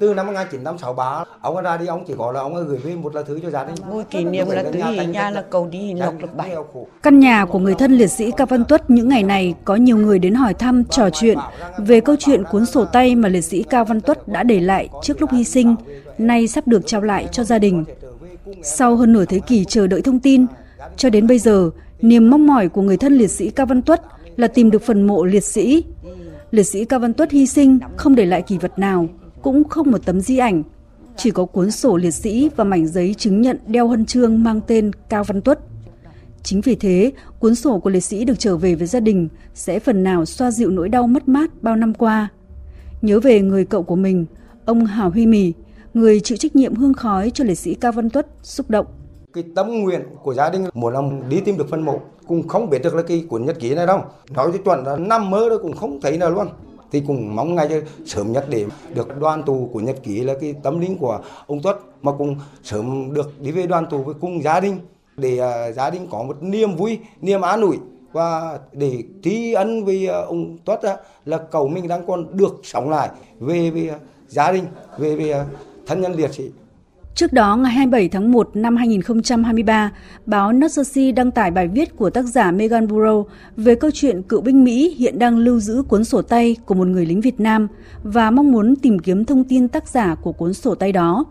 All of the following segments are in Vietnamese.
Từ năm 1963, ông ra đi ông chỉ có là ông gửi về một lá thư cho gia đình. Vui kỷ niệm là tứ hỷ nhà là cầu đi lộc được bảy. Căn nhà của người thân liệt sĩ Cao Văn Tuất những ngày này có nhiều người đến hỏi thăm, trò chuyện về câu chuyện cuốn sổ tay mà liệt sĩ Cao Văn Tuất đã để lại trước lúc hy sinh, nay sắp được trao lại cho gia đình. Sau hơn nửa thế kỷ chờ đợi thông tin, cho đến bây giờ, niềm mong mỏi của người thân liệt sĩ Cao Văn Tuất là tìm được phần mộ liệt sĩ. Liệt sĩ Cao Văn Tuất hy sinh không để lại kỳ vật nào, cũng không một tấm di ảnh, chỉ có cuốn sổ liệt sĩ và mảnh giấy chứng nhận đeo huân chương mang tên Cao Văn Tuất. Chính vì thế, cuốn sổ của liệt sĩ được trở về với gia đình sẽ phần nào xoa dịu nỗi đau mất mát bao năm qua. Nhớ về người cậu của mình, ông Hào Huy Mì, người chịu trách nhiệm hương khói cho liệt sĩ Cao Văn Tuất, xúc động. Cái tâm nguyện của gia đình một lòng đi tìm được phân mộ, cũng không biết được là cái cuốn nhật ký này đâu. Nói cho chuẩn là năm mơ đó cũng không thấy nào luôn thì cũng mong ngay sớm nhất để được đoàn tù của Nhật Ký là cái tâm linh của ông Tuất mà cũng sớm được đi về đoàn tù với cùng gia đình để à, gia đình có một niềm vui, niềm an ủi và để tri ân với à, ông Tuất là cầu mình đang còn được sống lại về với à, gia đình, về với thân nhân liệt sĩ. Trước đó, ngày 27 tháng 1 năm 2023, báo New đăng tải bài viết của tác giả Megan Burrow về câu chuyện cựu binh Mỹ hiện đang lưu giữ cuốn sổ tay của một người lính Việt Nam và mong muốn tìm kiếm thông tin tác giả của cuốn sổ tay đó.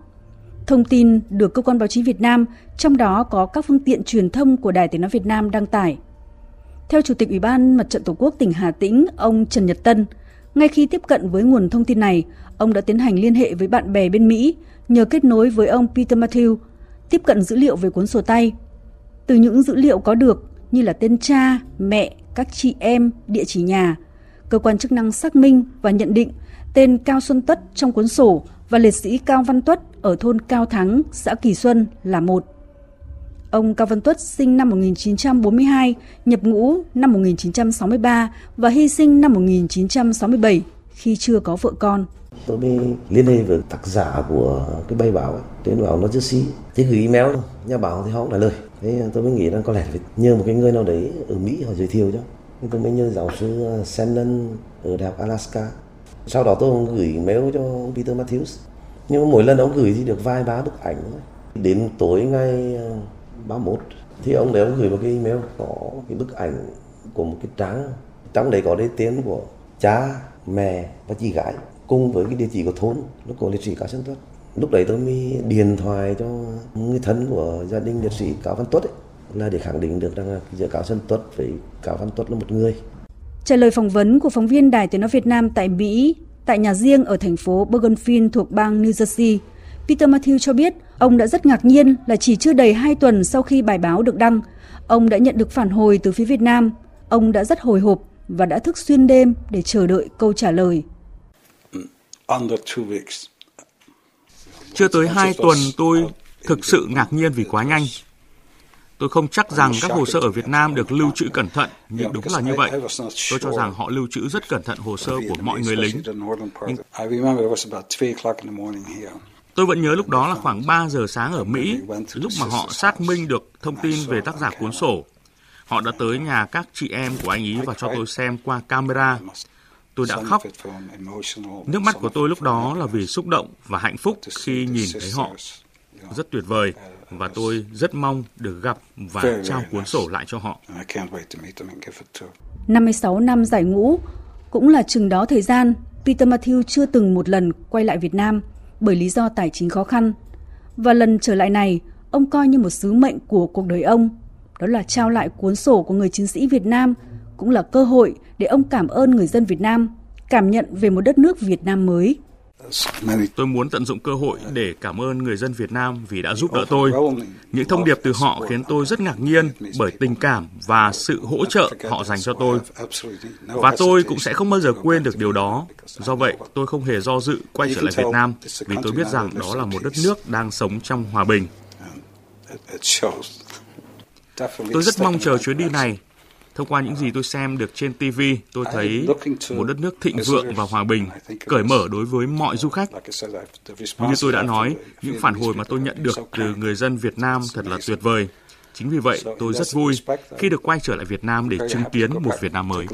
Thông tin được cơ quan báo chí Việt Nam, trong đó có các phương tiện truyền thông của Đài Tiếng Nói Việt Nam đăng tải. Theo Chủ tịch Ủy ban Mặt trận Tổ quốc tỉnh Hà Tĩnh, ông Trần Nhật Tân, ngay khi tiếp cận với nguồn thông tin này, ông đã tiến hành liên hệ với bạn bè bên Mỹ, nhờ kết nối với ông Peter Matthew, tiếp cận dữ liệu về cuốn sổ tay. Từ những dữ liệu có được như là tên cha, mẹ, các chị em, địa chỉ nhà, cơ quan chức năng xác minh và nhận định tên Cao Xuân Tất trong cuốn sổ và liệt sĩ Cao Văn Tuất ở thôn Cao Thắng, xã Kỳ Xuân là một. Ông Cao Văn Tuất sinh năm 1942, nhập ngũ năm 1963 và hy sinh năm 1967 khi chưa có vợ con. Tôi mới liên hệ với tác giả của cái bài báo ấy, trên báo nó chưa xí. Thế gửi email, nhà báo thì họ không trả lời. Thế tôi mới nghĩ là có lẽ phải nhờ một cái người nào đấy ở Mỹ họ giới thiệu cho. Tôi mới nhờ giáo sư à, Shannon ở Đại học Alaska. Sau đó tôi gửi mail cho Peter Matthews. Nhưng mà mỗi lần ông gửi thì được vài ba bức ảnh thôi. Đến tối ngày à, 31 thì ông đấy ông gửi một cái email có cái bức ảnh của một cái trang. Trong đấy có đế tiến của cha mẹ và chị gái cùng với cái địa chỉ của thôn. Lúc của liệt sĩ Cao sơn Tuất. Lúc đấy tôi mới điện thoại cho người thân của gia đình liệt sĩ Cao Văn Tuất ấy, là để khẳng định được rằng giữa Cao sơn Tuất với Cao Văn Tuất là một người. Trả lời phỏng vấn của phóng viên Đài Tiếng Nói Việt Nam tại Mỹ, tại nhà riêng ở thành phố Bergenfield thuộc bang New Jersey, Peter Matthew cho biết ông đã rất ngạc nhiên là chỉ chưa đầy 2 tuần sau khi bài báo được đăng, ông đã nhận được phản hồi từ phía Việt Nam. Ông đã rất hồi hộp và đã thức xuyên đêm để chờ đợi câu trả lời. Chưa tới 2 tuần tôi thực sự ngạc nhiên vì quá nhanh. Tôi không chắc rằng các hồ sơ ở Việt Nam được lưu trữ cẩn thận, nhưng đúng là như vậy. Tôi cho rằng họ lưu trữ rất cẩn thận hồ sơ của mọi người lính. Nhưng Tôi vẫn nhớ lúc đó là khoảng 3 giờ sáng ở Mỹ, lúc mà họ xác minh được thông tin về tác giả cuốn sổ. Họ đã tới nhà các chị em của anh ý và cho tôi xem qua camera. Tôi đã khóc. Nước mắt của tôi lúc đó là vì xúc động và hạnh phúc khi nhìn thấy họ. Rất tuyệt vời và tôi rất mong được gặp và trao cuốn sổ lại cho họ. 56 năm giải ngũ cũng là chừng đó thời gian Peter Matthew chưa từng một lần quay lại Việt Nam bởi lý do tài chính khó khăn. Và lần trở lại này, ông coi như một sứ mệnh của cuộc đời ông, đó là trao lại cuốn sổ của người chiến sĩ Việt Nam, cũng là cơ hội để ông cảm ơn người dân Việt Nam, cảm nhận về một đất nước Việt Nam mới. Tôi muốn tận dụng cơ hội để cảm ơn người dân Việt Nam vì đã giúp đỡ tôi. Những thông điệp từ họ khiến tôi rất ngạc nhiên bởi tình cảm và sự hỗ trợ họ dành cho tôi. Và tôi cũng sẽ không bao giờ quên được điều đó. Do vậy, tôi không hề do dự quay trở lại Việt Nam vì tôi biết rằng đó là một đất nước đang sống trong hòa bình. Tôi rất mong chờ chuyến đi này Thông qua những gì tôi xem được trên TV, tôi thấy một đất nước thịnh vượng và hòa bình, cởi mở đối với mọi du khách. Như tôi đã nói, những phản hồi mà tôi nhận được từ người dân Việt Nam thật là tuyệt vời. Chính vì vậy, tôi rất vui khi được quay trở lại Việt Nam để chứng kiến một Việt Nam mới.